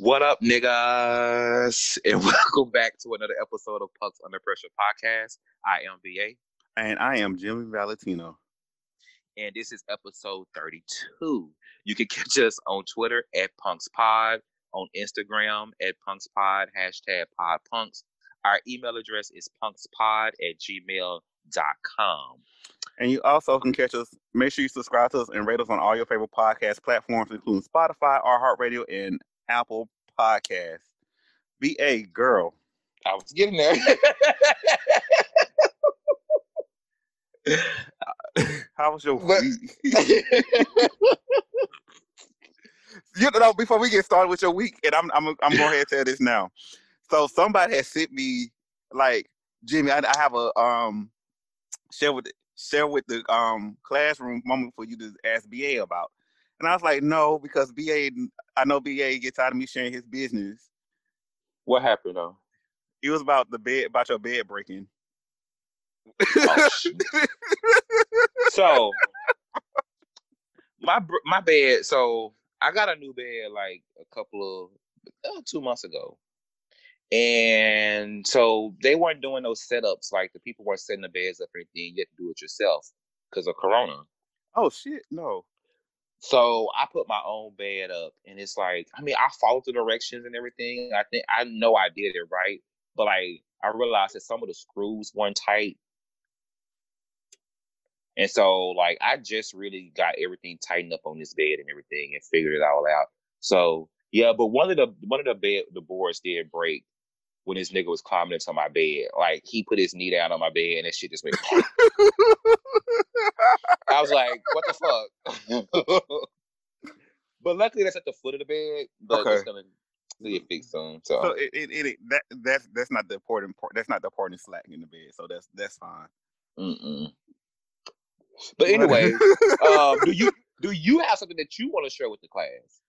What up, niggas? And welcome back to another episode of Punks Under Pressure podcast. I am VA. And I am Jimmy Valentino. And this is episode 32. You can catch us on Twitter at PunksPod, on Instagram at PunksPod, hashtag PodPunks. Our email address is punkspod at gmail.com. And you also can catch us. Make sure you subscribe to us and rate us on all your favorite podcast platforms, including Spotify, iHeartRadio, and Apple Podcast. Be a girl. I was getting there. How was your but, week? you know, before we get started with your week, and I'm I'm I'm going ahead and tell this now. So somebody has sent me like Jimmy. I, I have a um share with share with the um classroom moment for you to ask BA about. And I was like, no, because BA, I know BA gets out of me sharing his business. What happened though? It was about the bed, about your bed breaking. Oh, so my my bed. So I got a new bed like a couple of uh, two months ago, and so they weren't doing those setups. Like the people weren't setting the beds up or anything. You had to do it yourself because of Corona. Oh shit! No. So I put my own bed up, and it's like, I mean, I followed the directions and everything. I think I know I did it right, but like I realized that some of the screws weren't tight, and so like I just really got everything tightened up on this bed and everything, and figured it all out. So yeah, but one of the one of the bed the boards did break when this nigga was climbing into my bed. Like he put his knee down on my bed, and that shit just went. I was like, what the fuck? but luckily, that's at the foot of the bed. But okay. it's gonna get fixed soon. So, so it, it, it, that that's that's not the important part. That's not the important slack in the bed. So that's that's fine. Mm-mm. But anyway, um, do you do you have something that you want to share with the class?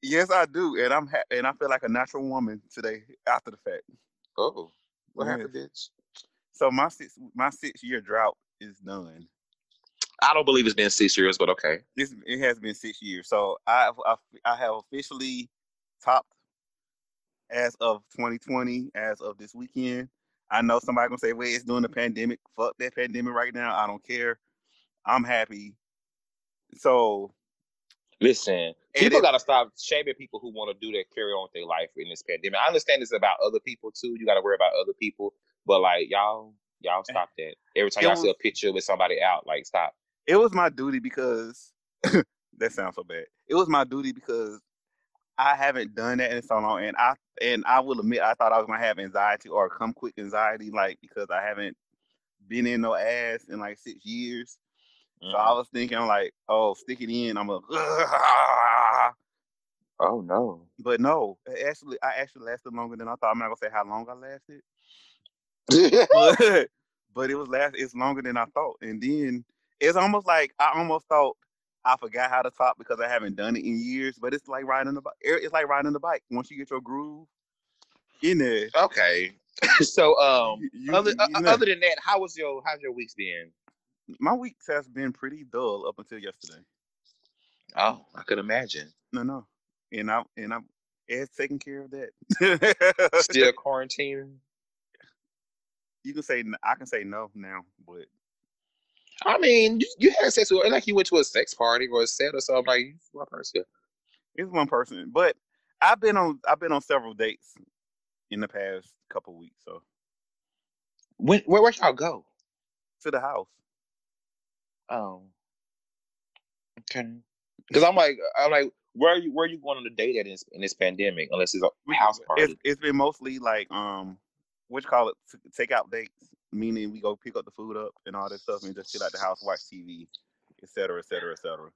Yes, I do, and I'm ha- and I feel like a natural woman today after the fact. Oh, what yes. happened, bitch? So my six my six year drought is done. I don't believe it's been six years, but okay. It has been six years. So I, I, I have officially topped as of 2020, as of this weekend. I know somebody gonna say, "Wait, it's during the pandemic." Fuck that pandemic right now. I don't care. I'm happy. So, listen, people got to stop shaming people who want to do that, carry on with their life in this pandemic. I understand it's about other people too. You got to worry about other people, but like y'all, y'all eh. stop that. Every time y'all was, see a picture with somebody out, like stop it was my duty because that sounds so bad. It was my duty because I haven't done that in so long, and I and I will admit I thought I was gonna have anxiety or come quick anxiety, like because I haven't been in no ass in like six years. Mm-hmm. So I mm-hmm. was thinking like, oh, stick it in. I'm a. Oh no! But no, actually, I actually lasted longer than I thought. I'm not gonna say how long I lasted, but, but it was last. It's longer than I thought, and then it's almost like I almost thought I forgot how to talk because I haven't done it in years. But it's like riding the bike. It's like riding the bike. Once you get your groove in there. Okay. so um, you, other you know, other than that, how was your how's your weeks been? My weeks has been pretty dull up until yesterday. Oh, I could imagine. No, no, and I and I'm Ed's taking care of that. Still quarantining. You can say I can say no now, but I mean, you, you had sex with like you went to a sex party or a set or something. Like one person. It's one person, but I've been on I've been on several dates in the past couple weeks. So when where where y'all go? To the house. Oh. Okay. Because I'm like I'm like where are you where are you going on a date at in this, in this pandemic unless it's a house party? It's, it's been mostly like um what you call it take out dates meaning we go pick up the food up and all this stuff and just sit at the house, watch TV, et cetera, et cetera, et cetera.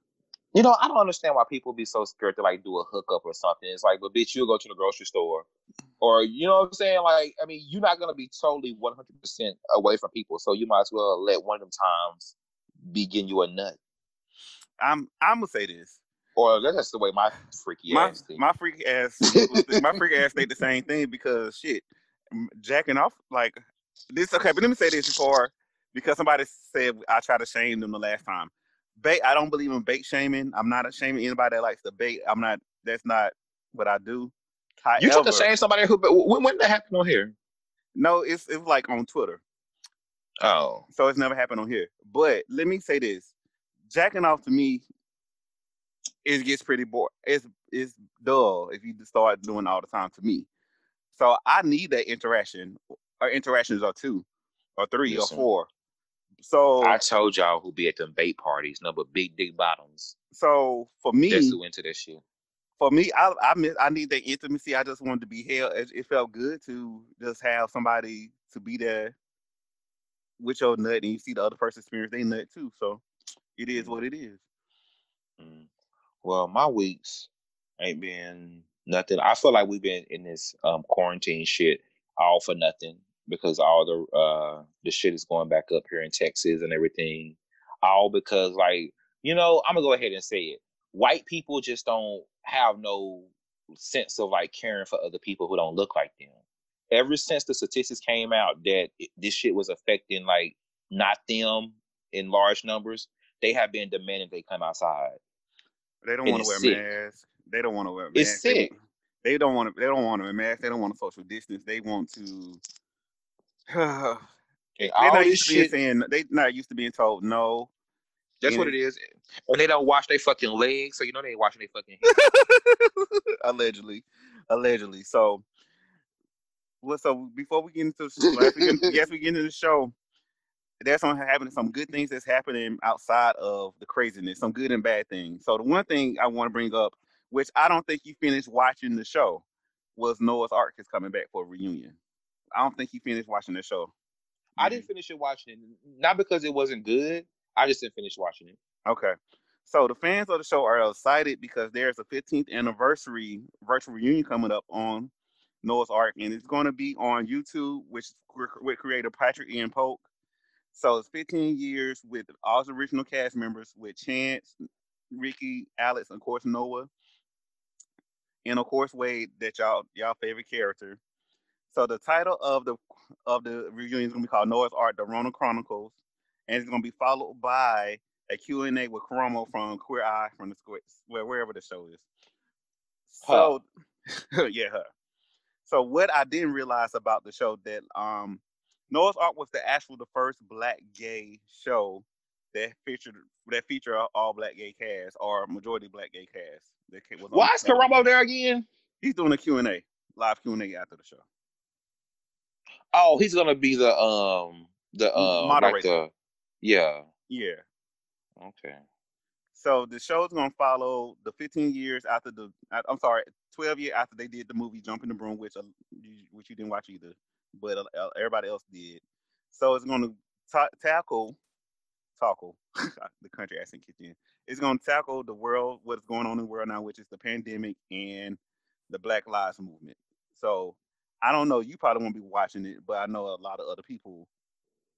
You know, I don't understand why people be so scared to like do a hookup or something. It's like, but bitch, you'll go to the grocery store, or you know what I'm saying? Like, I mean, you're not gonna be totally 100 percent away from people, so you might as well let one of them times be getting you a nut. I'm I'm gonna say this. Or that's the way my freaky my, ass. My freaky ass, my freaky ass say the same thing because shit, jacking off like this okay, but let me say this before because somebody said I tried to shame them the last time. Bait, I don't believe in bait shaming. I'm not shaming anybody that likes to bait. I'm not. That's not what I do. You took to shame somebody who. But when, when did that happen on here? No, it's it's like on Twitter. Oh, So it's never happened on here. But let me say this: jacking off to me, it gets pretty bored. It's it's dull if you start doing all the time to me. So I need that interaction, or interactions are two, or three, Listen. or four. So I told y'all who be at them bait parties, number big dick bottoms. so for me, That's who into this shit. for me, I I miss, I need that intimacy. I just wanted to be held. It, it felt good to just have somebody to be there with your nut, and you see the other person experience they nut too. So it is what it is. Mm. Well, my weeks ain't been nothing. I feel like we've been in this um, quarantine shit all for nothing because all the uh, the shit is going back up here in Texas and everything. All because, like, you know, I'm gonna go ahead and say it. White people just don't have no sense of like caring for other people who don't look like them. Ever since the statistics came out that it, this shit was affecting like not them in large numbers, they have been demanding they come outside. They don't want to wear sick. masks. They don't want to wear It's masks. They, sick. they don't want to. They don't want to wear masks. They don't want to social distance. They want to. They're not used to being saying. They not used to being told no. that's what it is. And they don't wash their fucking legs, so you know they ain't washing their fucking hands. allegedly, allegedly. So, well, so before we get into we get, yes, we get into the show. There's some happening, some good things that's happening outside of the craziness, some good and bad things. So the one thing I want to bring up, which I don't think you finished watching the show, was Noah's Arc is coming back for a reunion. I don't think you finished watching the show. I Did didn't finish it watching it, not because it wasn't good. I just didn't finish watching it. Okay. So the fans of the show are excited because there's a 15th anniversary virtual reunion coming up on Noah's Arc, and it's going to be on YouTube, which with creator Patrick Ian Polk. So it's 15 years with all the original cast members, with Chance, Ricky, Alex, and of course Noah, and of course Wade, that y'all y'all favorite character. So the title of the of the reunion is going to be called Noah's Arc: The Rona Chronicles, and it's going to be followed by a Q&A with Karamo from Queer Eye from the square, where wherever the show is. So, yeah, her. So what I didn't realize about the show that um Noah's Arc was the actual the first black gay show that featured that featured all black gay cast or majority black gay cast. That was Why is. Karamo there again? He's doing a Q&A, live Q&A after the show. Oh, he's gonna be the um the um like the yeah. Yeah. Okay. So the show's gonna follow the 15 years after the I'm sorry, 12 years after they did the movie Jumping the Broom, which uh, you, which you didn't watch either, but uh, uh, everybody else did. So it's gonna ta- tackle tackle the country accent kicked in. It's gonna tackle the world, what's going on in the world now, which is the pandemic and the Black Lives Movement. So I don't know, you probably won't be watching it, but I know a lot of other people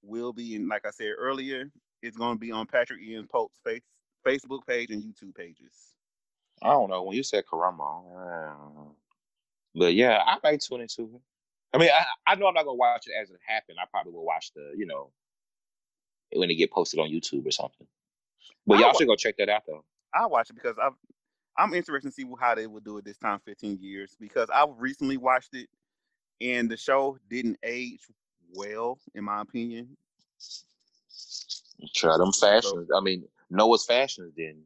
will be. And like I said earlier, it's gonna be on Patrick Ian Polk's face, Facebook page and YouTube pages. I don't know when you said Karamo. I. But yeah, I might tune into it. I mean, I, I know I'm not gonna watch it as it happened. I probably will watch the, you know, when it get posted on YouTube or something. But I y'all should go check that out though. I watch it because I've I'm interested to see how they would do it this time, 15 years, because I recently watched it and the show didn't age well, in my opinion. Try them fashions. I mean, Noah's fashions didn't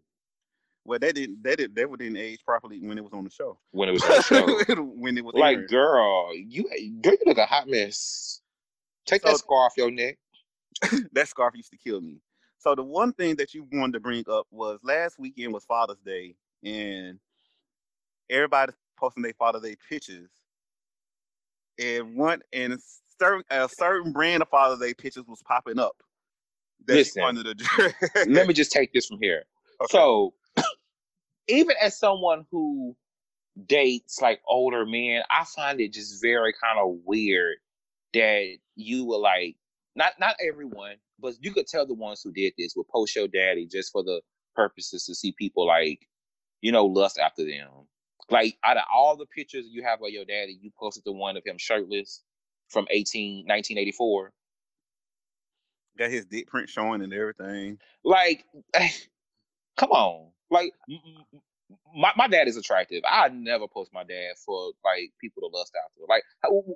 Well, they didn't they didn't. they didn't age properly when it was on the show. when it was on the show. when it was like, airing. girl, you girl, you look a hot mess. Take So- that scarf off your neck. that scarf used to kill me. So the one thing that you wanted to bring up was last weekend was Father's Day, and everybody posting their Father's Day pictures. And one and a certain a certain brand of Father's Day pictures was popping up. Listen, Let me just take this from here. Okay. So, even as someone who dates like older men, I find it just very kind of weird that you were like, not not everyone, but you could tell the ones who did this would post your daddy just for the purposes to see people like, you know, lust after them. Like out of all the pictures you have of your daddy, you posted the one of him shirtless from 18, 1984. got his dick print showing and everything. Like, come on. Like, my, my dad is attractive. I never post my dad for like people to lust after. Like,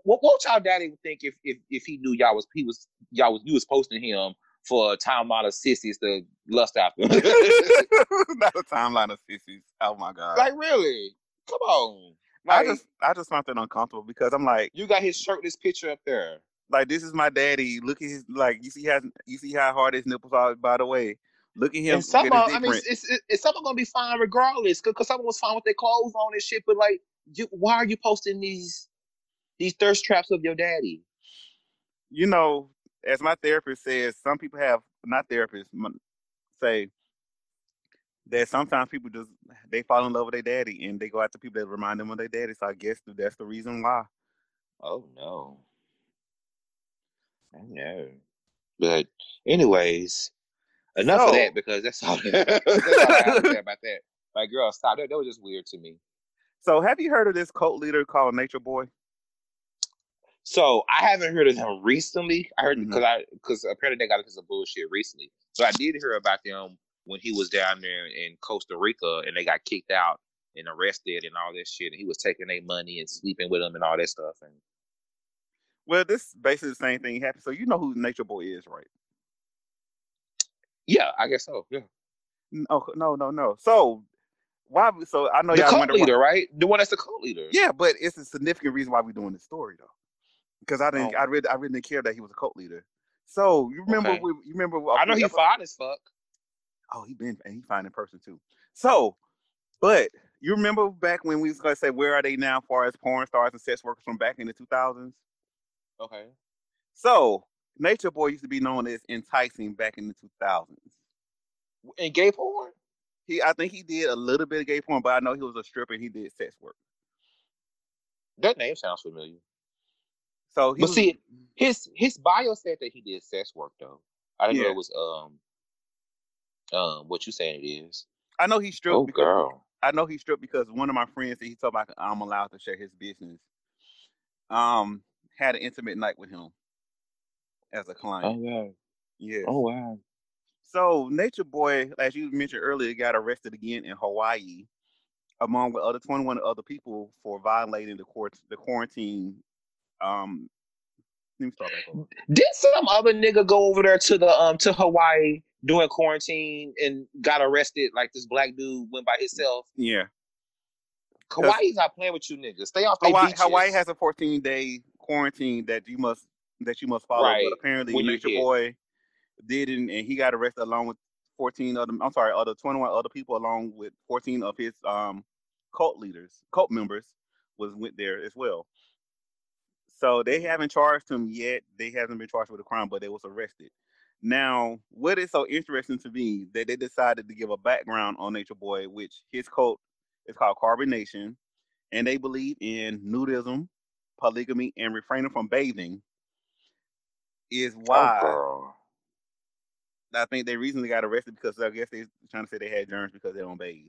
what, what y'all daddy would think if if if he knew y'all was he was y'all was you was posting him for a timeline of sissies to lust after? Not a timeline of sissies. Oh my god! Like really? Come on. Like, I just I just found that uncomfortable because I'm like, you got his shirtless picture up there. Like this is my daddy. Look at his like you see how you see how hard his nipples are. By the way, look at him. And some, I mean, it's, it's, it's some gonna be fine regardless, because someone was fine with their clothes on and shit. But like, you, why are you posting these these thirst traps of your daddy? You know, as my therapist says, some people have not therapists say that sometimes people just they fall in love with their daddy and they go after people that remind them of their daddy. So I guess that's the reason why. Oh no. I know. But anyways, enough so, of that because that's all, that's all I have to say about that. Like, girl, stop. That, that was just weird to me. So, have you heard of this cult leader called Nature Boy? So I haven't heard of them recently. I heard because mm-hmm. I because apparently they got into some bullshit recently. So I did hear about them when he was down there in Costa Rica and they got kicked out and arrested and all that shit. And he was taking their money and sleeping with them and all that stuff. And well, this basically the same thing happened. So you know who Nature Boy is, right? Yeah, I guess so. Yeah. No, oh, no, no, no. So why? So I know the y'all cult leader, why, right? The one that's the cult leader. Yeah, but it's a significant reason why we're doing this story, though, because I didn't, oh. I really, I really didn't care that he was a cult leader. So you remember, okay. we, you remember? I know he's fine as fuck. Oh, he been, and he fine in person too. So, but you remember back when we was gonna say where are they now, as far as porn stars and sex workers from back in the two thousands? Okay. So Nature Boy used to be known as enticing back in the two thousands. In gay porn? He I think he did a little bit of gay porn, but I know he was a stripper and he did sex work. That name sounds familiar. So But was, see, his his bio said that he did sex work though. I didn't yeah. know it was um um what you saying it is. I know he stripped oh, because girl. I know he stripped because one of my friends that he told me I'm allowed to share his business. Um had an intimate night with him as a client. Oh wow. Yeah. Oh wow. So Nature Boy, as you mentioned earlier, got arrested again in Hawaii, among with other 21 other people for violating the court the quarantine. Um, let me start back over. Did some other nigga go over there to the um to Hawaii doing quarantine and got arrested? Like this black dude went by himself. Yeah. Hawaii's not playing with you niggas. Stay off Hawaii, Hawaii has a 14 day quarantine that you must that you must follow. Right. But apparently, when Nature Boy didn't, and he got arrested along with 14 other. I'm sorry, other 21 other people, along with 14 of his um cult leaders, cult members, was went there as well. So they haven't charged him yet. They haven't been charged with a crime, but they was arrested. Now, what is so interesting to me that they decided to give a background on Nature Boy, which his cult is called Carbonation, and they believe in nudism, polygamy, and refraining from bathing is oh, why oh, I think they recently got arrested because I guess they're trying to say they had germs because they don't bathe.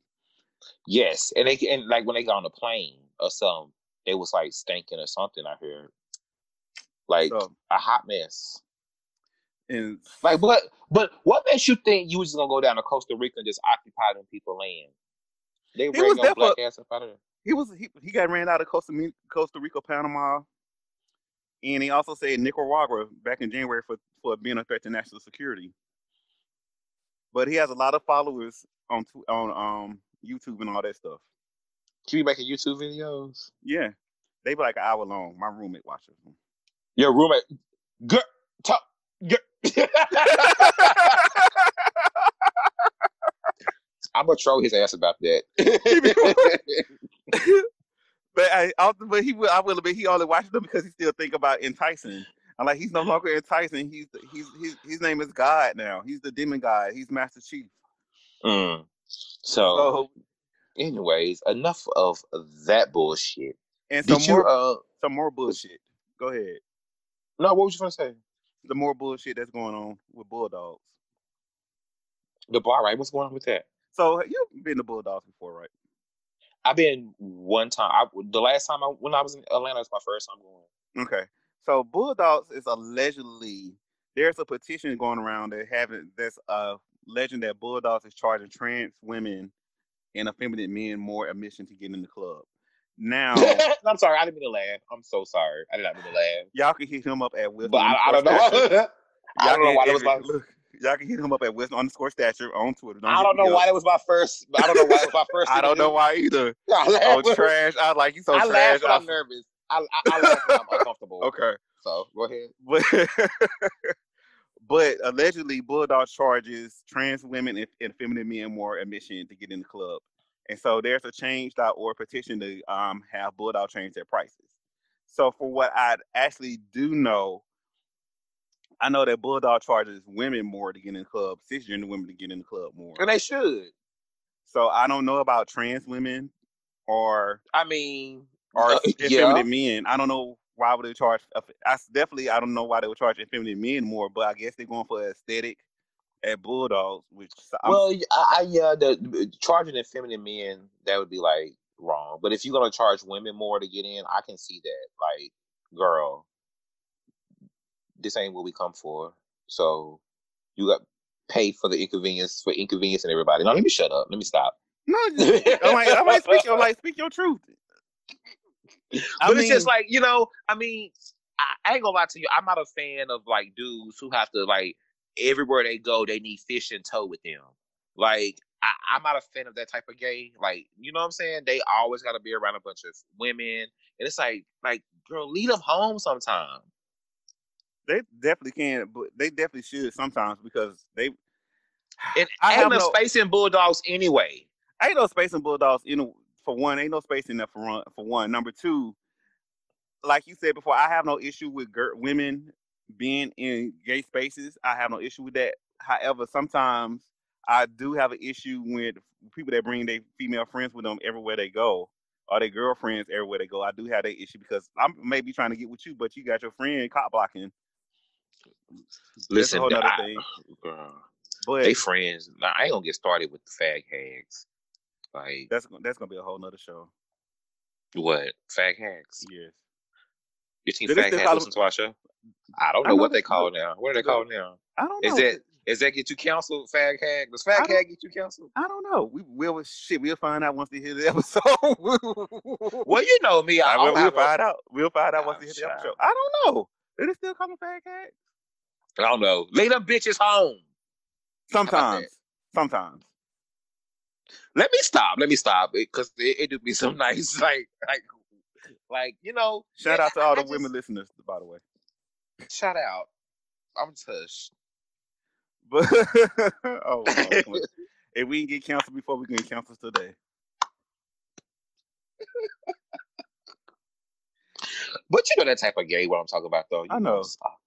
Yes, and they and like when they got on the plane or something, they was like stinking or something. I heard like so, a hot mess. And like, but but what makes you think you was gonna go down to Costa Rica and just occupy them people land? They ran no black ass up out of there. He was he, he got ran out of Costa Costa Rica, Panama, and he also said Nicaragua back in January for for being a threat to national security. But he has a lot of followers on on um YouTube and all that stuff. Can you making YouTube videos? Yeah, they be like an hour long. My roommate watches them. Your roommate, girl, talk, girl. I'm gonna troll his ass about that. but I, but he will. I will admit he only watches them because he still think about enticing. I'm like, he's no longer enticing. He's he's, he's his name is God now. He's the demon god. He's Master Chief. Mm. So, so, anyways, enough of that bullshit. And some Did more, you, uh, some more bullshit. Go ahead. No, what was you gonna say? The more bullshit that's going on with Bulldogs. The bar, right? What's going on with that? So you've been to Bulldogs before, right? I've been one time. I, the last time I when I was in Atlanta it's my first time going. Okay, so Bulldogs is allegedly there's a petition going around that having that's a legend that Bulldogs is charging trans women and effeminate men more admission to get in the club. Now, I'm sorry, I didn't mean to laugh. I'm so sorry. I did not mean to laugh. y'all can hit him up at Wilson. But I, I don't know. I Y'all don't know why that was my. look, Y'all can hit him up at Wilson underscore stature on Twitter. I don't know why that was my first. I don't know why it was my first. I don't know do. why either. I Oh, trash! I like you so I trash. I- I'm nervous. I, I, I laugh when I'm uncomfortable. okay, So go ahead. but but allegedly, Bulldog charges trans women and, and feminine men more admission to get in the club, and so there's a change.org petition to um have Bulldog change their prices. So for what I actually do know, I know that Bulldog charges women more to get in the club, cisgender women to get in the club more. And they should. So I don't know about trans women or I mean, or uh, effeminate men. I don't know why would they charge. I definitely I don't know why they would charge effeminate men more, but I guess they're going for aesthetic at Bulldogs, which I'm, Well, I yeah, the, the charging in feminine men that would be like wrong. But if you're gonna charge women more to get in, I can see that. Like, girl, this ain't what we come for. So you got pay for the inconvenience for inconvenience and everybody. Now let me shut up. Let me stop. no. I'm like I'm like speak. I'm like speak your truth. I but it's just like you know. I mean, I, I ain't gonna lie to you. I'm not a fan of like dudes who have to like everywhere they go, they need fish in tow with them. Like I, I'm not a fan of that type of gay. Like you know what I'm saying? They always got to be around a bunch of women, and it's like like girl, leave them home sometime. They definitely can, but they definitely should sometimes because they. And I ain't have no no- space in bulldogs anyway. I ain't no space in bulldogs. You know, for one, ain't no space in there for one. For one, number two, like you said before, I have no issue with gir- women being in gay spaces. I have no issue with that. However, sometimes I do have an issue with people that bring their female friends with them everywhere they go, or their girlfriends everywhere they go. I do have that issue because I'm maybe trying to get with you, but you got your friend cop blocking. That's a Listen, whole nother I- thing. girl, But they friends. I ain't gonna get started with the fag hags. Like that's that's gonna be a whole nother show. what? Fag hags. Yes. You think Do they fag still hags listen to our show? I don't I know know what they call it now. What are they called now? I don't know. Is that is that get you canceled, fag hag? Does I fag hag get you canceled? I don't know. We will shit. We'll find out once they hear the episode. Well, you know me. I, I will, we'll find out. We'll find out once they hit the episode. I don't know. Do they still call them fag hags? I don't know. Leave them bitches home. Sometimes. Sometimes. Let me stop. Let me stop because it, it do be some nice like like like you know. Shout out to all I the just- women listeners, by the way. Shout out. I'm touched. But oh, if we can get canceled before we can get canceled today. But you know that type of gay what I'm talking about though. You I know. stop.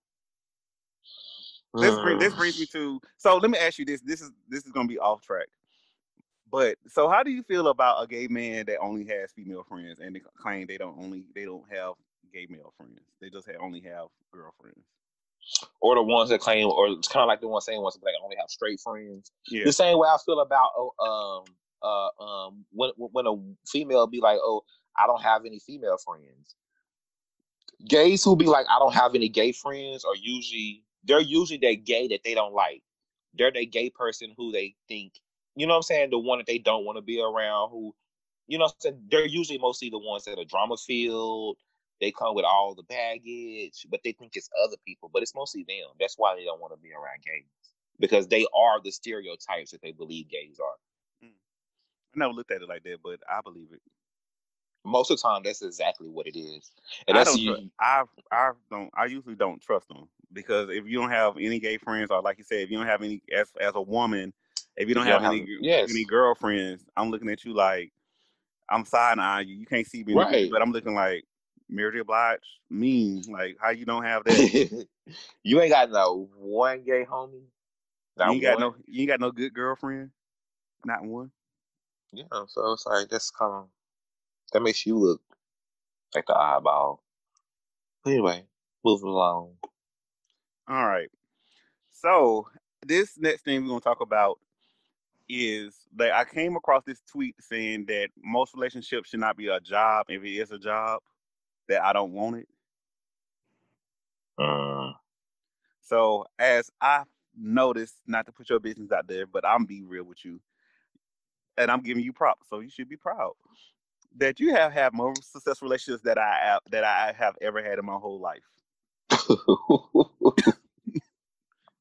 Uh, this bring, this brings me to so let me ask you this. This is this is gonna be off track. But so how do you feel about a gay man that only has female friends and they claim they don't only they don't have gay male friends. They just have, only have girlfriends. or the ones that claim, or it's kind of like the ones saying ones that like, only have straight friends. Yeah. The same way I feel about oh, um uh um when when a female be like, oh, I don't have any female friends. Gays who be like, I don't have any gay friends are usually they're usually that gay that they don't like. They're that gay person who they think, you know what I'm saying, the one that they don't want to be around, who, you know what I'm saying, they're usually mostly the ones that are drama filled. They come with all the baggage, but they think it's other people, but it's mostly them. That's why they don't want to be around gays. Because they are the stereotypes that they believe gays are. Mm. I never looked at it like that, but I believe it. Most of the time, that's exactly what it is. And I that's don't. you. tru- I I don't. I usually don't trust them because if you don't have any gay friends, or like you said, if you don't have any as as a woman, if you don't you have any yes. any girlfriends, I'm looking at you like I'm side eyeing you. You can't see me, Right. but I'm looking like Mary J. Blige, mean. Like how you don't have that? you ain't got no one gay homie. you ain't got one. no. You ain't got no good girlfriend. Not one. Yeah, so it's like that's kind of that makes you look like the eyeball. Anyway, moving along. All right. So this next thing we're gonna talk about is that I came across this tweet saying that most relationships should not be a job. If it is a job, that I don't want it. Mm. So as I noticed, not to put your business out there, but I'm be real with you. and I'm giving you props, so you should be proud that you have had more successful relationships that I have, that I have ever had in my whole life.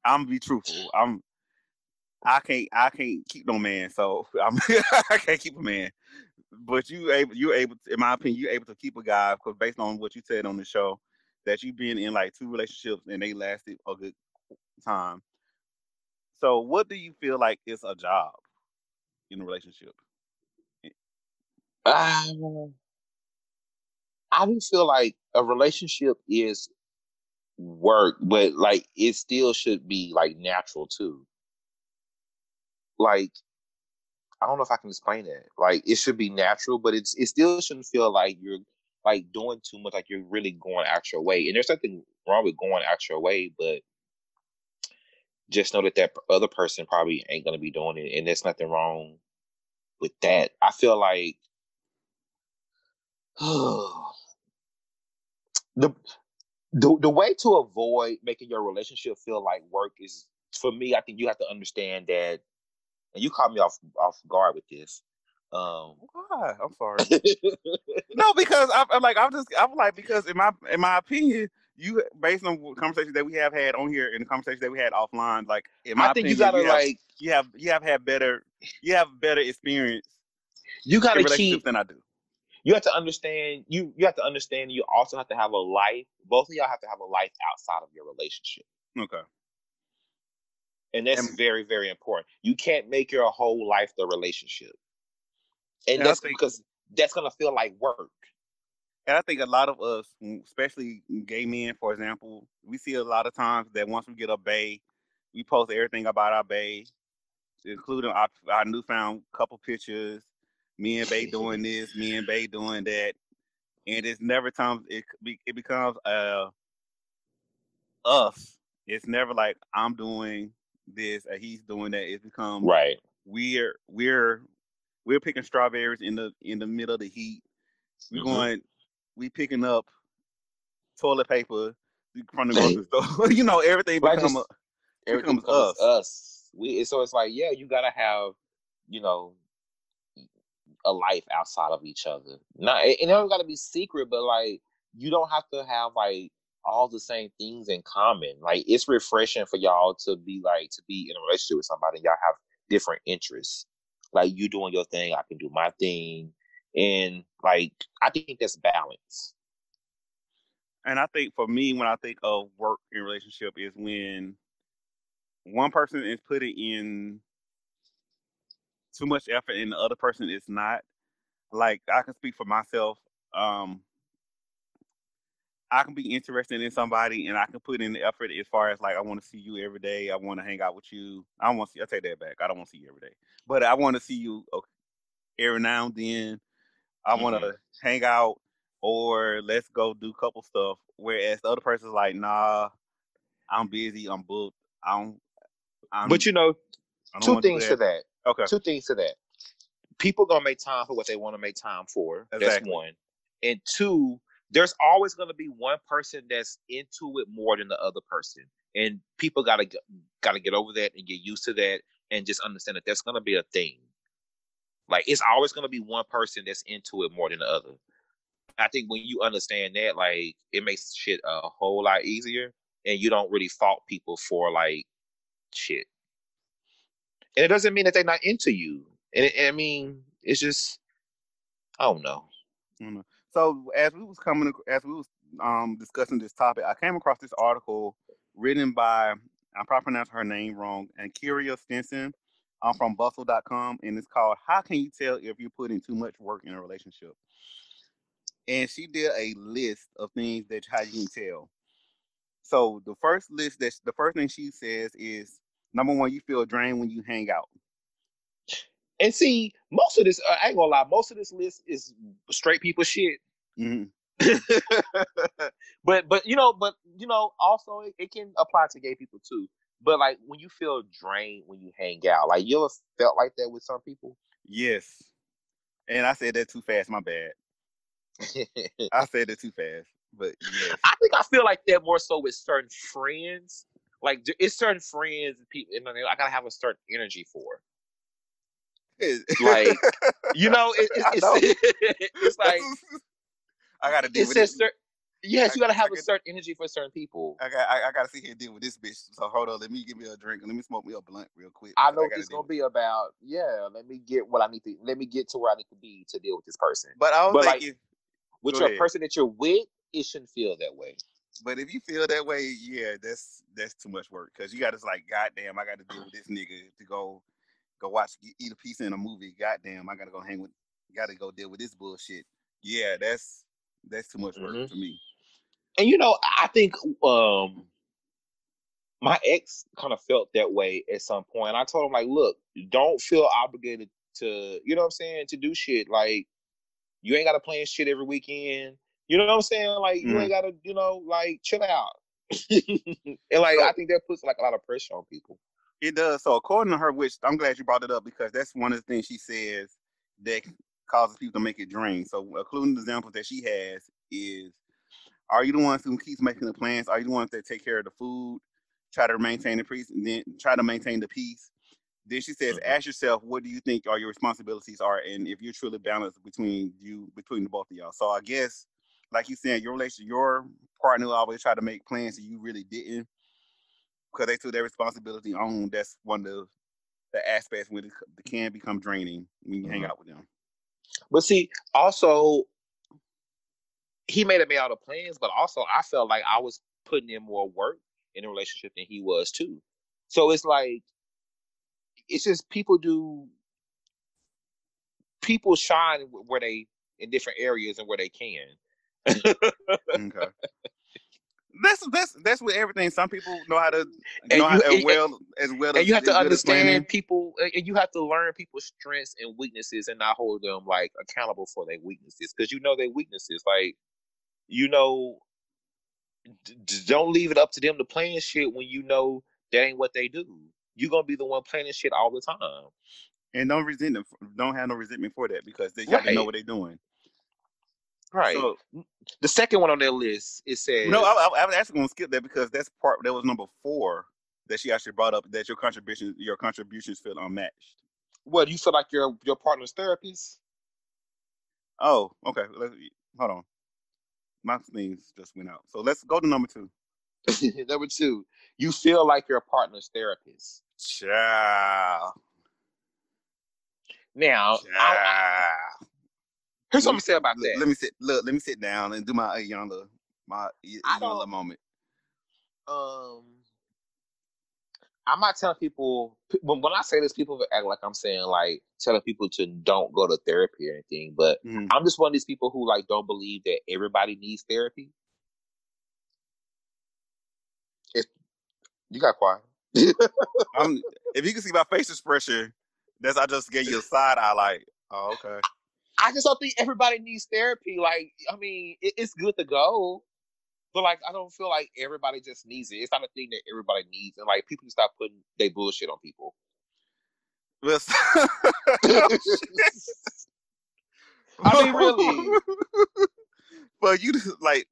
I'm be truthful. I'm I can't I can't keep no man, so I'm I can't keep a man. But you able you're able to, in my opinion you're able to keep a guy because based on what you said on the show that you've been in like two relationships and they lasted a good time. So what do you feel like is a job in a relationship? Um, I do feel like a relationship is work, but like it still should be like natural too. Like I don't know if I can explain that. Like it should be natural, but it's it still shouldn't feel like you're like doing too much, like you're really going out your way. And there's nothing wrong with going out your way, but just know that that other person probably ain't gonna be doing it, and there's nothing wrong with that. I feel like the the the way to avoid making your relationship feel like work is for me. I think you have to understand that, and you caught me off off guard with this. Um, Why? I'm sorry. no, because I'm, I'm, like I'm just I'm like because in my in my opinion, you based on conversations that we have had on here and the conversations that we had offline, like in my I think opinion, you gotta you have, like you have you have had better you have better experience. You gotta keep than I do you have to understand you you have to understand you also have to have a life both of y'all have to have a life outside of your relationship okay and that's and, very very important. You can't make your whole life the relationship. And, and that's think, because that's gonna feel like work. And i think a lot of us especially gay men for example we see a lot of times that once we get a bay we post everything about our bay including our, our newfound couple pictures me and Bay doing this, me and Bay doing that, and it's never times it it becomes uh us. It's never like I'm doing this or he's doing that. It becomes right. We're we're we're picking strawberries in the in the middle of the heat. We're mm-hmm. going. We picking up toilet paper from the grocery store. you know, everything becomes everything becomes us. us. We so it's like yeah, you gotta have you know a life outside of each other. Not it, it don't got to be secret, but like you don't have to have like all the same things in common. Like it's refreshing for y'all to be like to be in a relationship with somebody. Y'all have different interests. Like you doing your thing, I can do my thing, and like I think that's balance. And I think for me, when I think of work in relationship, is when one person is putting in too much effort and the other person is not. Like I can speak for myself. Um, I can be interested in somebody and I can put in the effort as far as like I want to see you every day. I want to hang out with you. I want to see. I take that back. I don't want to see you every day, but I want to see you okay, every now and then. I want to mm-hmm. hang out or let's go do couple stuff. Whereas the other person's like, nah, I'm busy. I'm booked. I'm. I'm but you know, two things to that. Okay. Two things to that. People gonna make time for what they want to make time for. Exactly. That's one. And two, there's always gonna be one person that's into it more than the other person. And people gotta gotta get over that and get used to that and just understand that that's gonna be a thing. Like it's always gonna be one person that's into it more than the other. I think when you understand that, like it makes shit a whole lot easier, and you don't really fault people for like shit and it doesn't mean that they're not into you. And, it, I mean, it's just, I don't know. So as we was coming, as we was um, discussing this topic, I came across this article written by I probably pronounced her name wrong, and Kyria Stinson. I'm from Bustle.com, and it's called "How Can You Tell If You're Putting Too Much Work in a Relationship." And she did a list of things that how you can tell. So the first list that the first thing she says is Number one, you feel drained when you hang out. And see, most of this, uh, I ain't gonna lie, most of this list is straight people shit. Mm-hmm. but but you know, but you know, also it, it, can apply to gay people too. But like when you feel drained when you hang out, like you ever felt like that with some people? Yes. And I said that too fast. My bad. I said it too fast. But yes. I think I feel like that more so with certain friends like it's certain friends, and people, and I gotta have a certain energy for. like you know, it, it, it's, know. it's like I gotta deal it with this. cer- yes, you gotta have I a certain energy for certain people. I got I, gotta sit here and deal with this bitch. So hold on, let me give me a drink let me smoke me a blunt real quick. I know what it's gonna be about. Yeah, let me get what I need to. Let me get to where I need to be to deal with this person. But I don't but, think like, if With your ahead. person that you're with, it shouldn't feel that way. but if you feel that way, yeah, that's that's too much work. Cause you gotta like, goddamn, I gotta deal with this nigga to go go watch eat a pizza in a movie. Goddamn, I gotta go hang with gotta go deal with this bullshit. Yeah, that's that's too much work Mhm. for me. And you know, I think um my ex kind of felt that way at some point. I told him like, look, don't feel obligated to, you know what I'm saying, to do shit. Like you ain't gotta plan shit every weekend. You know what I'm saying? Like you Mhm. ain't gotta, you know, like chill out. and like I think that puts like a lot of pressure on people. It does. So according to her, which I'm glad you brought it up because that's one of the things she says that causes people to make it drain. So including the examples that she has is are you the ones who keeps making the plans? Are you the ones that take care of the food, try to maintain the peace, and then try to maintain the peace? Then she says, Mhm. ask yourself, what do you think are your responsibilities are, and if you're truly balanced between you, between the both of y'all. So I guess, like you said, your relationship, your partner will always try to make plans that you really didn't, because they took their responsibility on. That's one of the, the aspects when it can become draining when you hang Mhm. out with them. But see, also he made it made all the plans, but also I felt like I was putting in more work in the relationship than he was too. So it's like it's just people do people shine where they in different areas and where they can. Okay. That's that's that's with everything. Some people know how to And know how you- as and- well as well as and you have to as understand people and you have to learn people's strengths and weaknesses and not hold them like accountable for their weaknesses because you know their weaknesses like you know d- don't leave it up to them to plan shit when you know that ain't what they do you're gonna be the one planning shit all the time and don't resent them. Don't have no resentment for that because they got to know what they're doing. Right So the second one on their list it says no, I, I, I was actually going to skip that because that's part that was number four that she actually brought up that your contributions your contributions feel unmatched. what you feel like your your partner's therapist Oh, okay. Let's, hold on. My things just went out. So let's go to number two. number two you feel like your partner's therapist Ciao. now I, Ciao. Here's what i'm say about Let- that Let me sit. Look, let me sit down and do my uh, young little my young little moment. um I'm not telling people when when I say this, people act like I'm saying like telling people to don't go to therapy or anything. But Mhm. I'm just one of these people who like don't believe that everybody needs therapy. If you got quiet. I'm, if you can see my face expression, that's I just gave you a side eye. Like, oh, okay. I just don't think everybody needs therapy. Like, I mean, it, it's good to go, but like, I don't feel like everybody just needs it. It's not a thing that everybody needs, and like, people stop putting their bullshit on people. Well, I mean, really. but you just, like,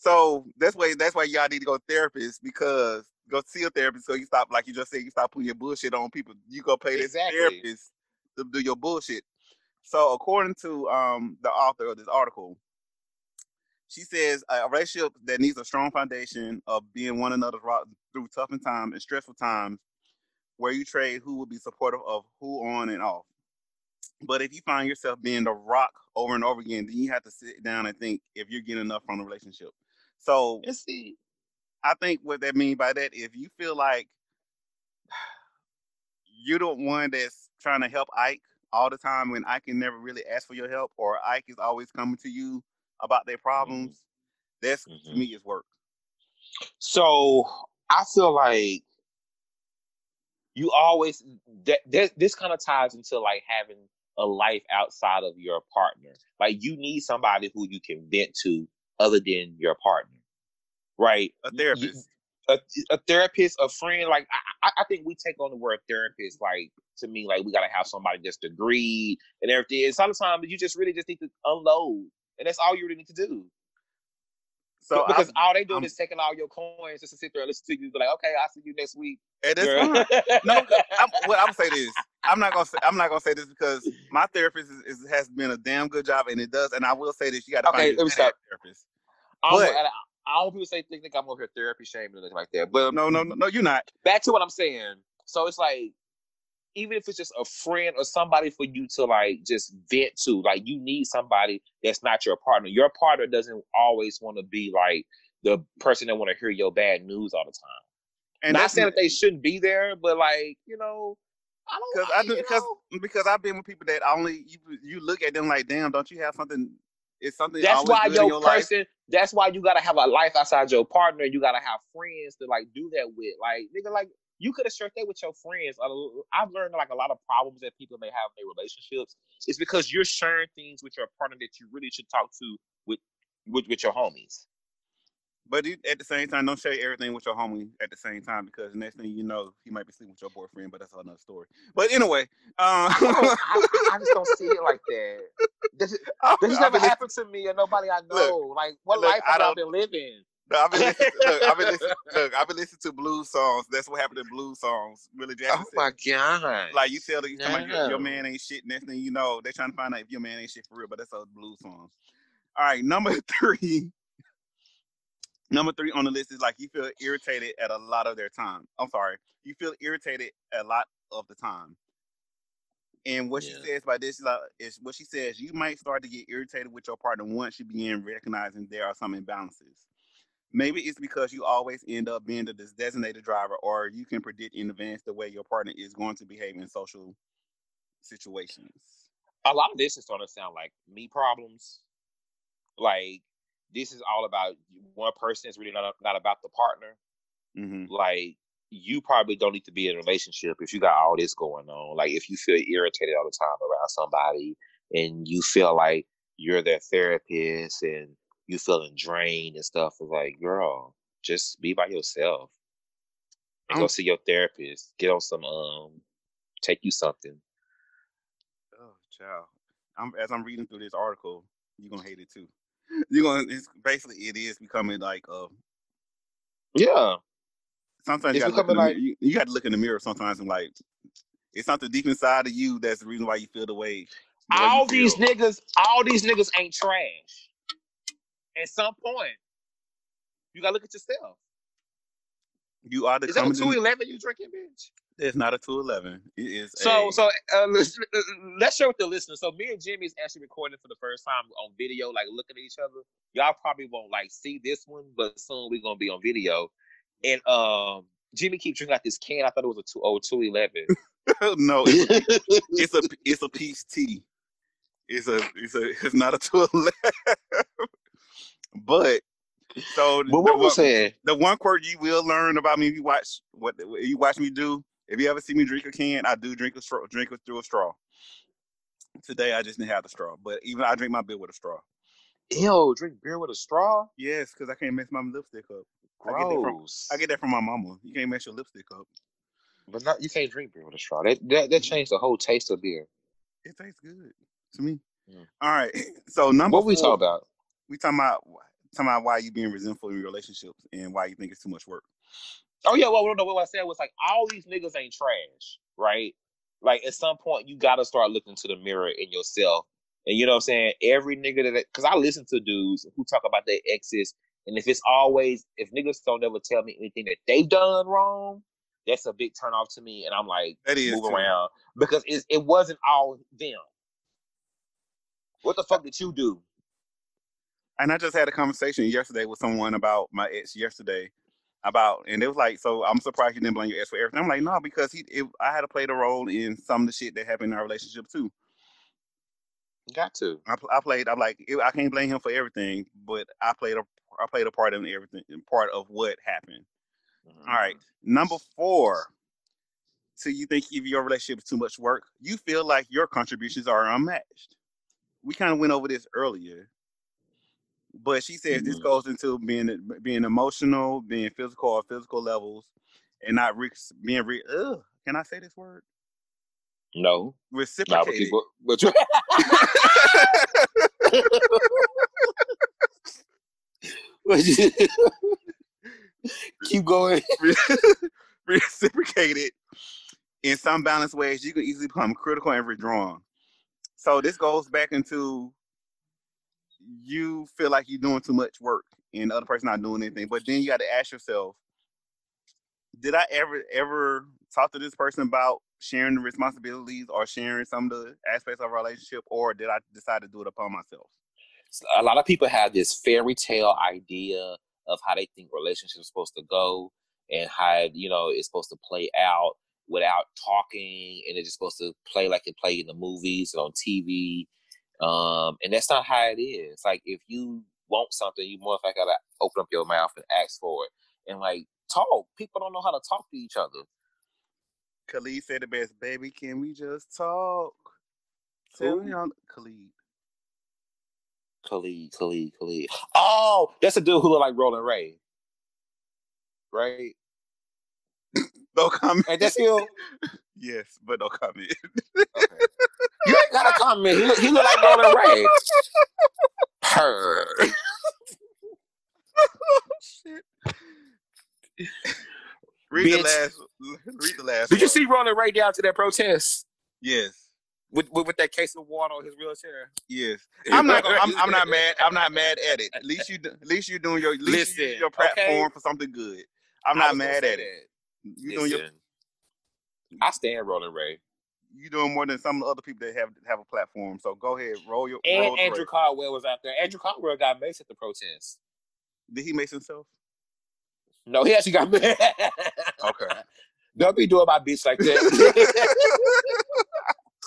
so that's why that's why y'all need to go to therapists because go see a therapist so you stop like you just said you stop putting your bullshit on people. You go pay this Exactly. therapist to do your bullshit. So according to um the author of this article, she says a relationship that needs a strong foundation of being one another's rock through tough and times and stressful times, where you trade who will be supportive of who on and off. But if you find yourself being the rock over and over again, then you have to sit down and think if you're getting enough from the relationship. So And see, I think what that means by that, if you feel like you're the one that's trying to help Ike all the time when I can never really ask for your help, or Ike is always coming to you about their problems, that's to Mhm. me is work. So I feel like you always that, that this kind of ties into like having a life outside of your partner. Like you need somebody who you can vent to other than your partner, right? A therapist. A, a therapist, a friend. Like I, I- think we take on the word therapist like to me like we gotta have somebody just agreed and everything. And sometimes you just really just need to unload, and that's all you really need to do. So because I'm- all they doing I'm- is taking all your coins just to sit there and listen to you. Be like, okay, I'll see you next week. and that's fine. No, I'm, well, I'm gonna say this. I'm not gonna say I'm not gonna say this because my therapist is, is, has been a damn good job, and it does. And I will say this: you got to Okay, find let a me good stop. therapist. I don't, But- and I, I don't people say think, think I'm over here therapy shaming or anything like that. But No, no, no, no, you're not. back to what I'm saying. So it's like, even if it's just a friend or somebody for you to like just vent to, like you need somebody that's not your partner. Your partner doesn't always want to be like the person that want to hear your bad news all the time. And not saying that they shouldn't be there, but like you know, I don't because I do because because I've been with people that only you you look at them like, damn, don't you have something? Is something that's why your, your life? person. That's why you gotta have a life outside your partner. You gotta have friends to like do that with. Like nigga, like you could have shared that with your friends. I've learned like a lot of problems that people may have in their relationships. It's because you're sharing things with your partner that you really should talk to with with, with your homies. But at the same time, don't share everything with your homie at the same time because next thing you know, he might be sleeping with your boyfriend. But that's another story. But anyway, um, I, I, I just don't see it like that. This, is- this has never been happened to me or nobody I know. like, what look, life I have y'all been living? No, I've been listening. look, I've been listening. Look, I've been listening to blues songs. That's what happened in blues songs. Really, Jackson. Oh my god! Like you tell you talking your, your man ain't shit. Next thing you know, they're trying to find out if your man ain't shit for real. But that's a blues songs. All right, number three. Number three on the list is like you feel irritated at a lot of their time. I'm sorry, you feel irritated a lot of the time. And what Yeah. she says by this is, like, is what she says. You might start to get irritated with your partner once you begin recognizing there are some imbalances. Maybe it's because you always end up being the designated driver, or you can predict in advance the way your partner is going to behave in social situations. a lot of this is starting to sound like me problems. Like this is all about one person. It's really not not about the partner. hmm Like you probably don't need to be in a relationship if you got all this going on. Like if you feel irritated all the time around somebody and you feel like you're their therapist and you feeling drained and stuff. It's like, girl, just be by yourself and go see your therapist. Get on some um, take you something. Oh, child. I'm as I'm reading through this article, you're gonna hate it too. You're gonna. It's basically it is becoming like uh. Yeah. Sometimes you It's got to look in the, like- you, you got to look in the mirror sometimes and like it's something deep inside of you that's the reason why you feel the way. the way all these feel. niggas, all these niggas ain't trash. At some point, you gotta look at yourself. you are the Is that two eleven you drinking, bitch? It's not a two eleven. It is. So, a, so uh, let's, let's share with the listeners. So, me and Jimmy is actually recording for the first time on video, like looking at each other. Y'all probably won't like see this one, but soon we're gonna be on video. And um, Jimmy keeps drinking out this can. I thought it was a two oh two eleven. no, it's, it's a it's a peach tea. It's a it's a it's not a two eleven. but so But the what one- was saying? the one quirk you will learn about me if you watch what what you watch me do. If you ever see me drink a can, I do drink a straw, drink it through a straw. Today I just didn't have the straw, but even I drink my beer with a straw. Ew, drink beer with a straw? Yes, because I can't mess my lipstick up. I get that from- Gross. I get that from my mama. You can't mess your lipstick up. But not you can't drink beer with a straw. That that, that changed the whole taste of beer. It tastes good to me. Mm. All right. So number What we four, talk about? We talking about talking about why you being resentful in your relationships and why you think it's too much work. Oh yeah, well, no, what I said was like all these niggas ain't trash, right? Like at some point you gotta start looking to the mirror in yourself, and you know what I'm saying. Every nigga that, because I listen to dudes who talk about their exes, and if it's always if niggas don't ever tell me anything that they've done wrong, that's a big turn off to me, and I'm like That is move too. around because it it wasn't all them. What the fuck did you do? And I just had a conversation yesterday with someone about my ex yesterday about, and it was like, so I'm surprised you didn't blame your ex for everything. I'm like, no, because he, it, I had to play the role in some of the shit that happened in our relationship too. Got to. I, I played. I'm like, it, I can't blame him for everything, but I played a, I played a part in everything, part of what happened. All right, mm-hmm. number four. So you think if your relationship is too much work, you feel like your contributions are unmatched. We kind of went over this earlier, but she says this Mhm. goes into being being emotional, being physical or physical levels, and not re- being re- ugh, Can I say this word? No, but Reciprocated. people. But you, keep going. reciprocated in some balanced ways, you can easily become critical and withdrawn. So this goes back into you feel like you're doing too much work and the other person not doing anything. But then you got to ask yourself, did I ever ever talk to this person about sharing the responsibilities or sharing some of the aspects of our relationship, or did I decide to do it upon myself? A lot of people have this fairy tale idea of how they think relationships are supposed to go and how you know it's supposed to play out without talking and it's just supposed to play like it played in the movies and on TV. Um, and that's not how it is. Like if you want something, you more like gotta open up your mouth and ask for it. And like talk. People don't know how to talk to each other. Khalid said the best, baby, can we just talk? Tell me on Khalid. Khalid, Khalid, Khalid. Oh, that's a dude who look like Rolling Ray. Right? no comment. And that's him. yes, but no comment. okay. You ain't got to comment. He look, he look like Rolling Ray. Her. shit. Read Bitch. the last. Read the last. Did one. you see Rolling Ray down to that protest? Yes. With, with, with that case of water on his wheelchair. Yes, I'm not. Gonna, I'm, I'm not mad. I'm not mad at it. At least you. At least you're doing your. At least Listen, your platform okay. for something good. I'm not mad at it. You doing your. I stand Rolling Ray. You doing more than some of the other people that have have a platform. So go ahead, roll your. And roll Andrew Caldwell was out there. Andrew Caldwell got maced at the protest. Did he mace himself? No, he actually got maced. okay. Don't be doing my bitch like that.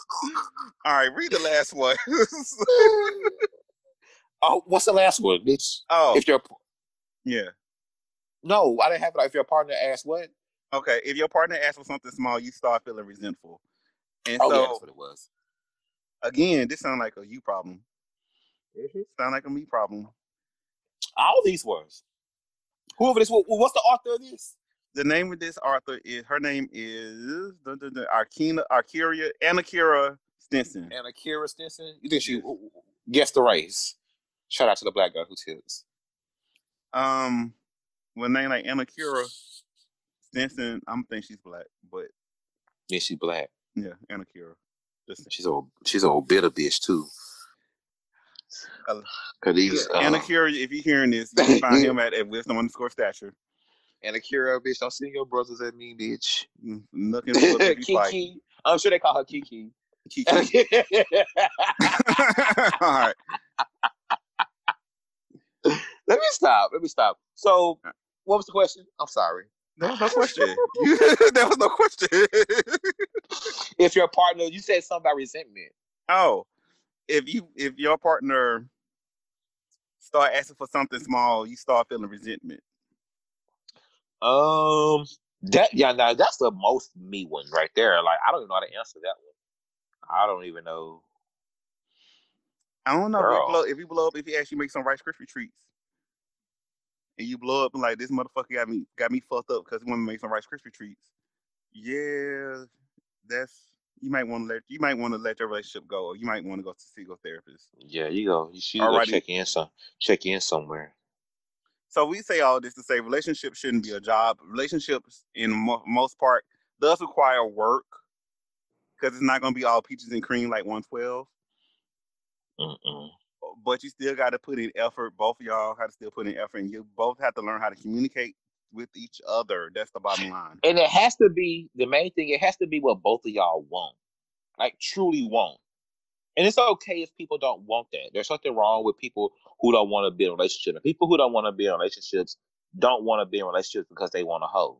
All right, read the last one. oh, what's the last one, bitch? Oh, if you're, yeah. No, I didn't have it. If your partner asks what? Okay, if your partner asks for something small, you start feeling resentful. And oh, so, yeah, that's what it was. Again, this sounds like a you problem. Mm-hmm. Sound like a me problem. All these words. Whoever this, what's the author of this? the name of this author is her name is the, the, the Arkina Arkiria Anakira Stinson. Anakira Stinson. You think she guessed the race? Shout out to the black girl who tips. Um, with a name like Anakira Stinson, I'm think she's black, but is she black. Yeah, Anakira. She's a she's a old bitter bitch too. Uh, Cause these, yeah, uh, Anakira, if you're hearing this, you can find him at, at wisdom underscore stature and Akira, bitch. Don't see your brothers at me, bitch. Looking for Kiki. I'm sure they call her Kiki. Kiki. All right. Let me stop. Let me stop. So, what was the question? I'm sorry. That was no question. that was no question. if your partner, you said something about resentment. Oh, if you if your partner start asking for something small, you start feeling resentment. Um, that yeah, now that's the most me one right there. Like I don't even know how to answer that one. I don't even know. I don't know if you, blow, if you blow up if you actually make some Rice Krispie treats, and you blow up and like this motherfucker got me got me fucked up because he want to make some Rice Krispie treats. Yeah, that's you might want to let you might want to let your relationship go, or you might want to go to see a therapist. Yeah, you go. You should go check in some check in somewhere. So we say all this to say relationships shouldn't be a job. Relationships, in mo- most part, does require work because it's not going to be all peaches and cream like 112. Mm-mm. But you still got to put in effort. Both of y'all have to still put in effort, and you both have to learn how to communicate with each other. That's the bottom line. And it has to be the main thing. It has to be what both of y'all want, like truly want. And it's okay if people don't want that. There's something wrong with people who don't want to be in a relationship. And people who don't want to be in relationships don't want to be in relationships because they want to hold.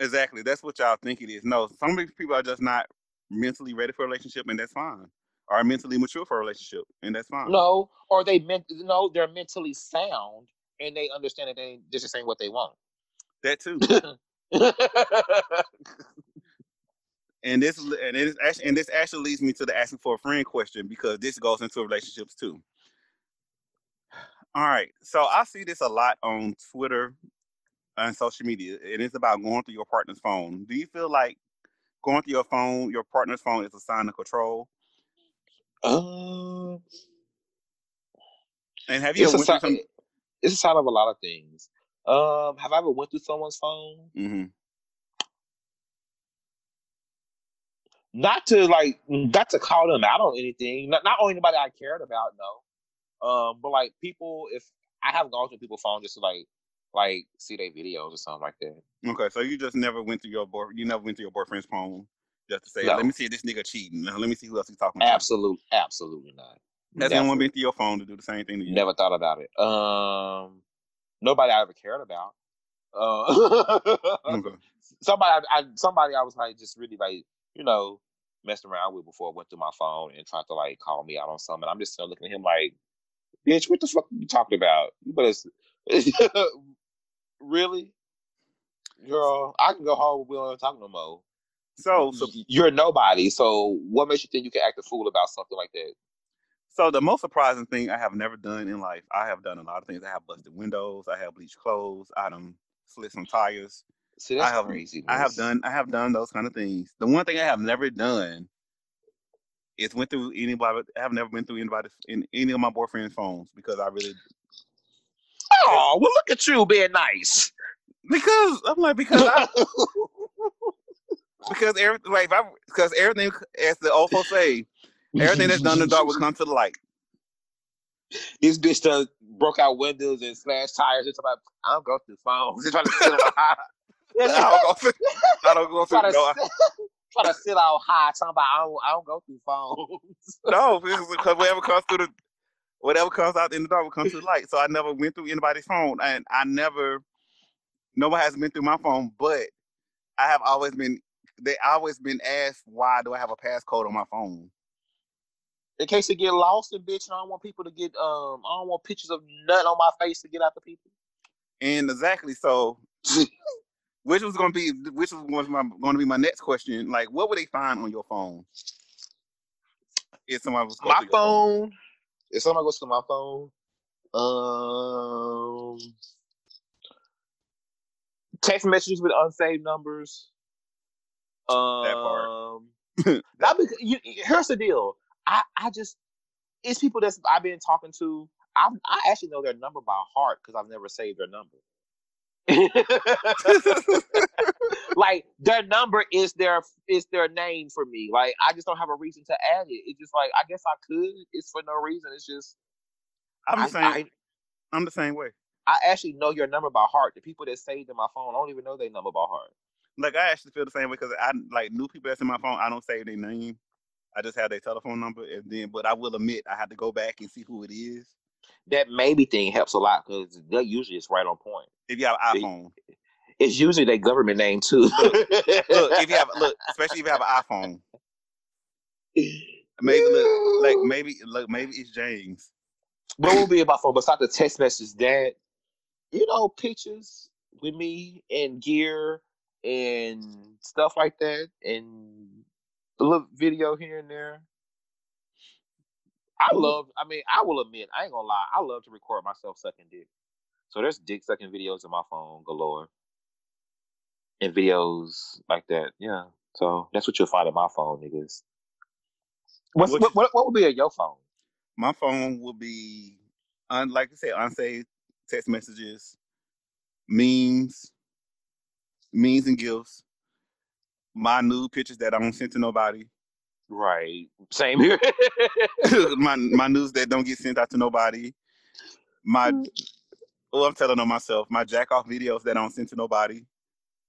Exactly. That's what y'all think it is. No, some of these people are just not mentally ready for a relationship, and that's fine. Or mentally mature for a relationship, and that's fine. No, or they meant no, they're mentally sound and they understand that they just saying what they want. That too. and this and it is actually and this actually leads me to the asking for a friend question because this goes into relationships too. All right, so I see this a lot on Twitter and social media, and it's about going through your partner's phone. Do you feel like going through your phone, your partner's phone, is a sign of control? Um, and have you it's ever a, sign, some... it's a sign of a lot of things. Um, have I ever went through someone's phone? Mm-hmm. not to like not to call them out on anything. Not not on anybody I cared about, no. Um, but like people, if I have gone to people's phone just to like like see their videos or something like that. Okay, so you just never went to your boy, you never went to your boyfriend's phone just to say, No. let me see if this nigga cheating. Let me see who else he's talking to. Absolute, absolutely not. Has anyone been to your phone to do the same thing to you? Never thought about it. Um, nobody I ever cared about. Uh, Okay. somebody, I, I, somebody I was like just really like you know messing around with before I went through my phone and tried to like call me out on something. I'm just still looking at him like, bitch, what the fuck are you talking about? You better really, girl. I can go home. We don't talk no more. So, so, You're nobody. So what makes you think you can act a fool about something like that? so the most surprising thing I have never done in life, I have done a lot of things. I have busted windows. I have bleached clothes. I done slit some tires. See, that's I have, crazy. I have done, I have done those kind of things. The one thing I have never done is went through anybody. I have never been through anybody in any of my boyfriend's phones because I really Oh, well, look at you being nice. because I'm like because I, because everything like I because everything as the old folks say everything that's done in the dark will come to the light. This bitch done broke out windows and slashed tires. It's about I don't go through phones. They're trying to sit on high. I don't go through. I don't go through. try to, No, I- try to sit out high. Talking about I don't, I don't go through phones. no, because whatever comes through the whatever comes out in the dark will come to the light. So I never went through anybody's phone, and I never nobody has been through my phone, but I have always been. They always been asked why do I have a passcode on my phone? In case they get lost and bitch, and I don't want people to get um I don't want pictures of nut on my face to get out the people. And exactly so, which was going to be which was my, going to be my next question. Like, what would they find on your phone if somebody was my your phone. If somebody goes to my phone, um, text messages with unsaved numbers. Um, part. that be, you, here's the deal. I, I just it's people that's I've been talking to. I I actually know their number by heart because I've never saved their number. like their number is their is their name for me. Like I just don't have a reason to add it. It's just like I guess I could. It's for no reason. It's just I'm the I, same. I, I'm the same way. I actually know your number by heart. The people that saved in my phone, I don't even know their number by heart. Like I actually feel the same way because I like new people that's in my phone. I don't save their name. I just have their telephone number, and then. But I will admit, I have to go back and see who it is. That maybe thing helps a lot because that usually it's right on point. If you have an iPhone, It's usually their government name too. look, if you have look, especially if you have an iPhone, maybe look, like maybe look, maybe it's James. what will be about phone besides the text message that you know pictures with me and gear and stuff like that and a little video here and there. I love i mean i will admit i ain't gonna lie i love to record myself sucking dick. So there's dick sucking videos in my phone galore. And videos like that yeah. So that's what you'll find in my phone niggas. What's, What what, what, would be on your phone? My phone will be, un, like I said, unsaved text messages, memes, memes and gifts, my nude pictures that I don't send to nobody, right same here my my news that don't get sent out to nobody, my hmm. oh I'm telling on myself, my jack off videos that I don't send to nobody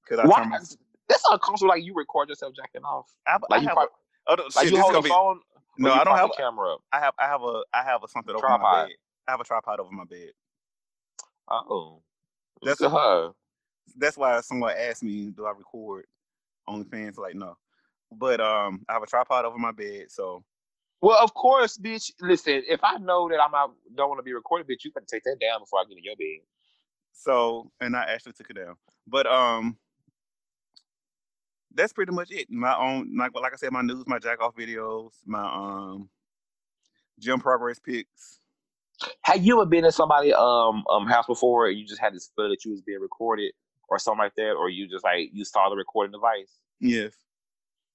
because I Why? turn my That's uncomfortable. Like you record yourself jacking off. I, Like I you, have, prop, oh, no, like shit, you hold the be, phone. no, I don't have the camera up. I have I have a I have a something over my bed. I have a tripod over my bed. Oh, That's a at her. That's why someone asked me, do I record OnlyFans? Like no, but um, I have a tripod over my bed, so Well, of course, bitch. Listen, if I know that I'm not don't want to be recorded, bitch, you can take that down before I get in your bed. so and I actually took it down, but um. That's pretty much it. My own, like, like I said, my news, my jack off videos, my um, gym progress pics. Have you ever been in somebody um um house before and you just had this feel that you was being recorded or something like that, or you just like you saw the recording device? Yes.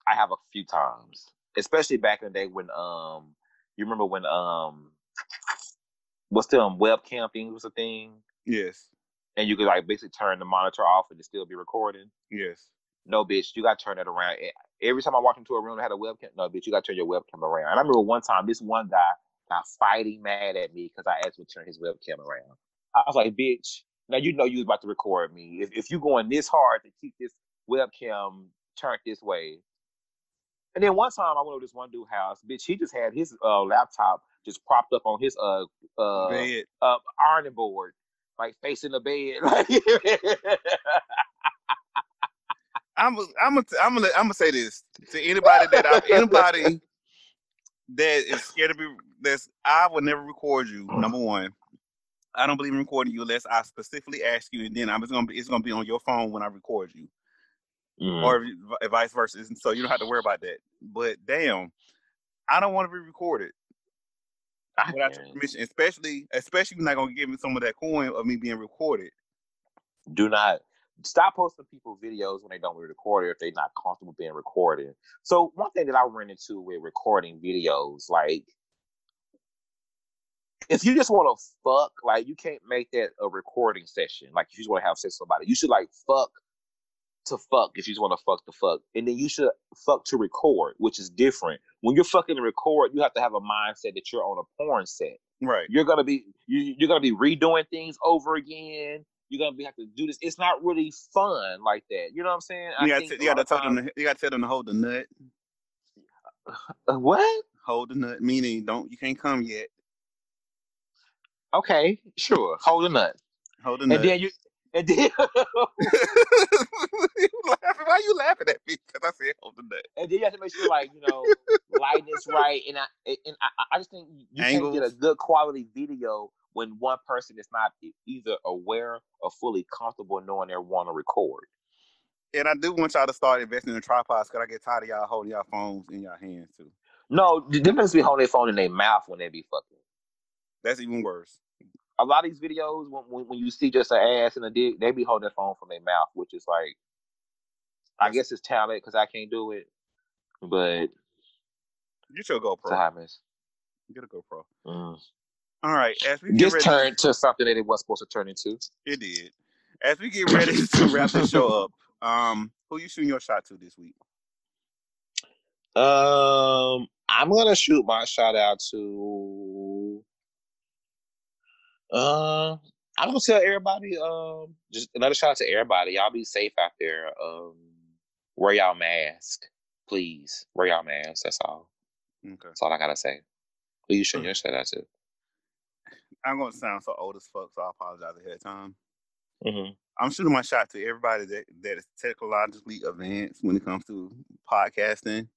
I have a few times, especially back in the day when um you remember when um what's the um, webcam thing was a thing, Yes. and you could like basically turn the monitor off and it still be recording. Yes. No, bitch, you gotta turn it around. Every time I walk into a room that had a webcam, no, bitch, you gotta turn your webcam around. And I remember one time, this one guy got fighting mad at me because I asked him to turn his webcam around. I was like, bitch, now you know you was about to record me. If if you going this hard to keep this webcam turned this way. And then one time I went over this one dude house, bitch, he just had his uh, laptop just propped up on his uh uh, Bed. uh ironing board, like facing the bed. I'm I'm gonna I'm gonna I'm gonna say this to anybody that I, anybody that is scared to be that's I would never record you. Number one, I don't believe in recording you unless I specifically ask you, and then I'm just gonna be it's gonna be on your phone when I record you, Mm. or vice versa. And So you don't have to worry about that. But damn, I don't want to be recorded I without your permission, especially especially you're not gonna give me some of that coin of me being recorded. do not stop posting people videos when they don't record it if they're not comfortable being recorded. So one thing that I run into with recording videos, like if you just want to fuck, like you can't make that a recording session. Like if you just want to have sex with somebody, you should like fuck to fuck if you just want to fuck to fuck, and then you should fuck to record, which is different. When you're fucking to record, you have to have a mindset that you're on a porn set. Right. You're gonna be you, you're gonna be redoing things over again. You're gonna be have to do this. It's not really fun like that. You know what I'm saying? You got to, you got to tell them to, you got to tell them to hold the nut. Uh, what? Hold the nut, meaning don't you can't come yet. Okay, sure. Hold a nut, Hold the and then you and then laughing? Why are you laughing at me? Because I said hold the nut. and then you have to make sure like you know lighting is right. And I and I, I just think you can't get a good quality video when one person is not either aware or fully comfortable knowing they want to record. And I do want y'all to start investing in tripods because I get tired of y'all holding y'all phones in y'all hands too. No, the difference be holding their phone in their mouth when they be fucking. That's even worse. A lot of these videos when, when when you see just an ass and a dick, they be holding their phone from their mouth, which is like, I guess it's talent because I can't do it, but Get your it's a GoPro. happens. Get a GoPro. Mm. All right. As we get This ready, turned to something that it was supposed to turn into. it did. As we get ready to wrap the show up, um, who you shooting your shot to this week? Um, I'm gonna shoot my shout out to. Um, I'm gonna tell everybody. Um, just another shout out to everybody. Y'all be safe out there. Um, wear y'all mask, please. Wear y'all mask. That's all. Okay. That's all I gotta say. Who you shooting your shout out to? I'm gonna sound so old as fuck, so I apologize ahead of time. Mm-hmm. I'm shooting my shot to everybody that, that is technologically advanced when it comes to podcasting.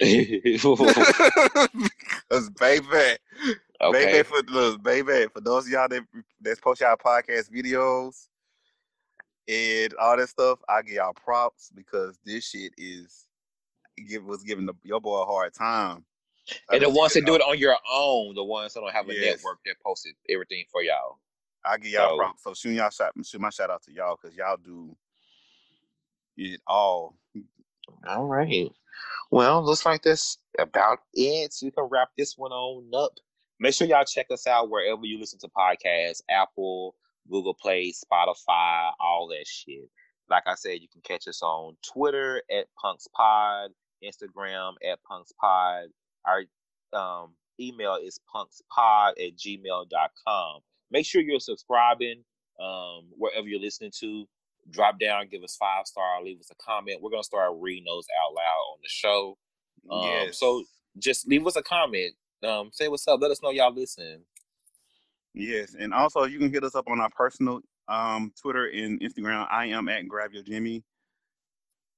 Cause baby, okay. baby for look, baby for those of y'all that that's post y'all podcast videos and all that stuff, I give y'all props because this shit is give was giving the, your boy a hard time. And the ones that do it on your own, the ones that don't have a Yes. network that posted everything for y'all. I give y'all So- props. So shooting y'all shot, shoot my shout out to y'all because y'all do it all. All right. Well, looks like that's about it. So you can wrap this one on up. Make sure y'all check us out wherever you listen to podcasts Apple, Google Play, Spotify, all that shit. Like I said, you can catch us on Twitter at Punks Pod, Instagram at Punks Pod. Our um, email is punkspod at gmail.com. Make sure you're subscribing um, wherever you're listening to drop down, give us five star, leave us a comment. We're gonna start reading those out loud on the show. Um, yes. So just leave us a comment. Um, say what's up. Let us know y'all listen. Yes, and also you can hit us up on our personal um Twitter and Instagram. I am at Grab Your Jimmy.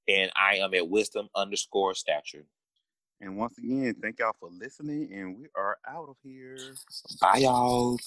And I am at wisdom underscore stature. And once again, thank y'all for listening, and we are out of here. Bye y'all.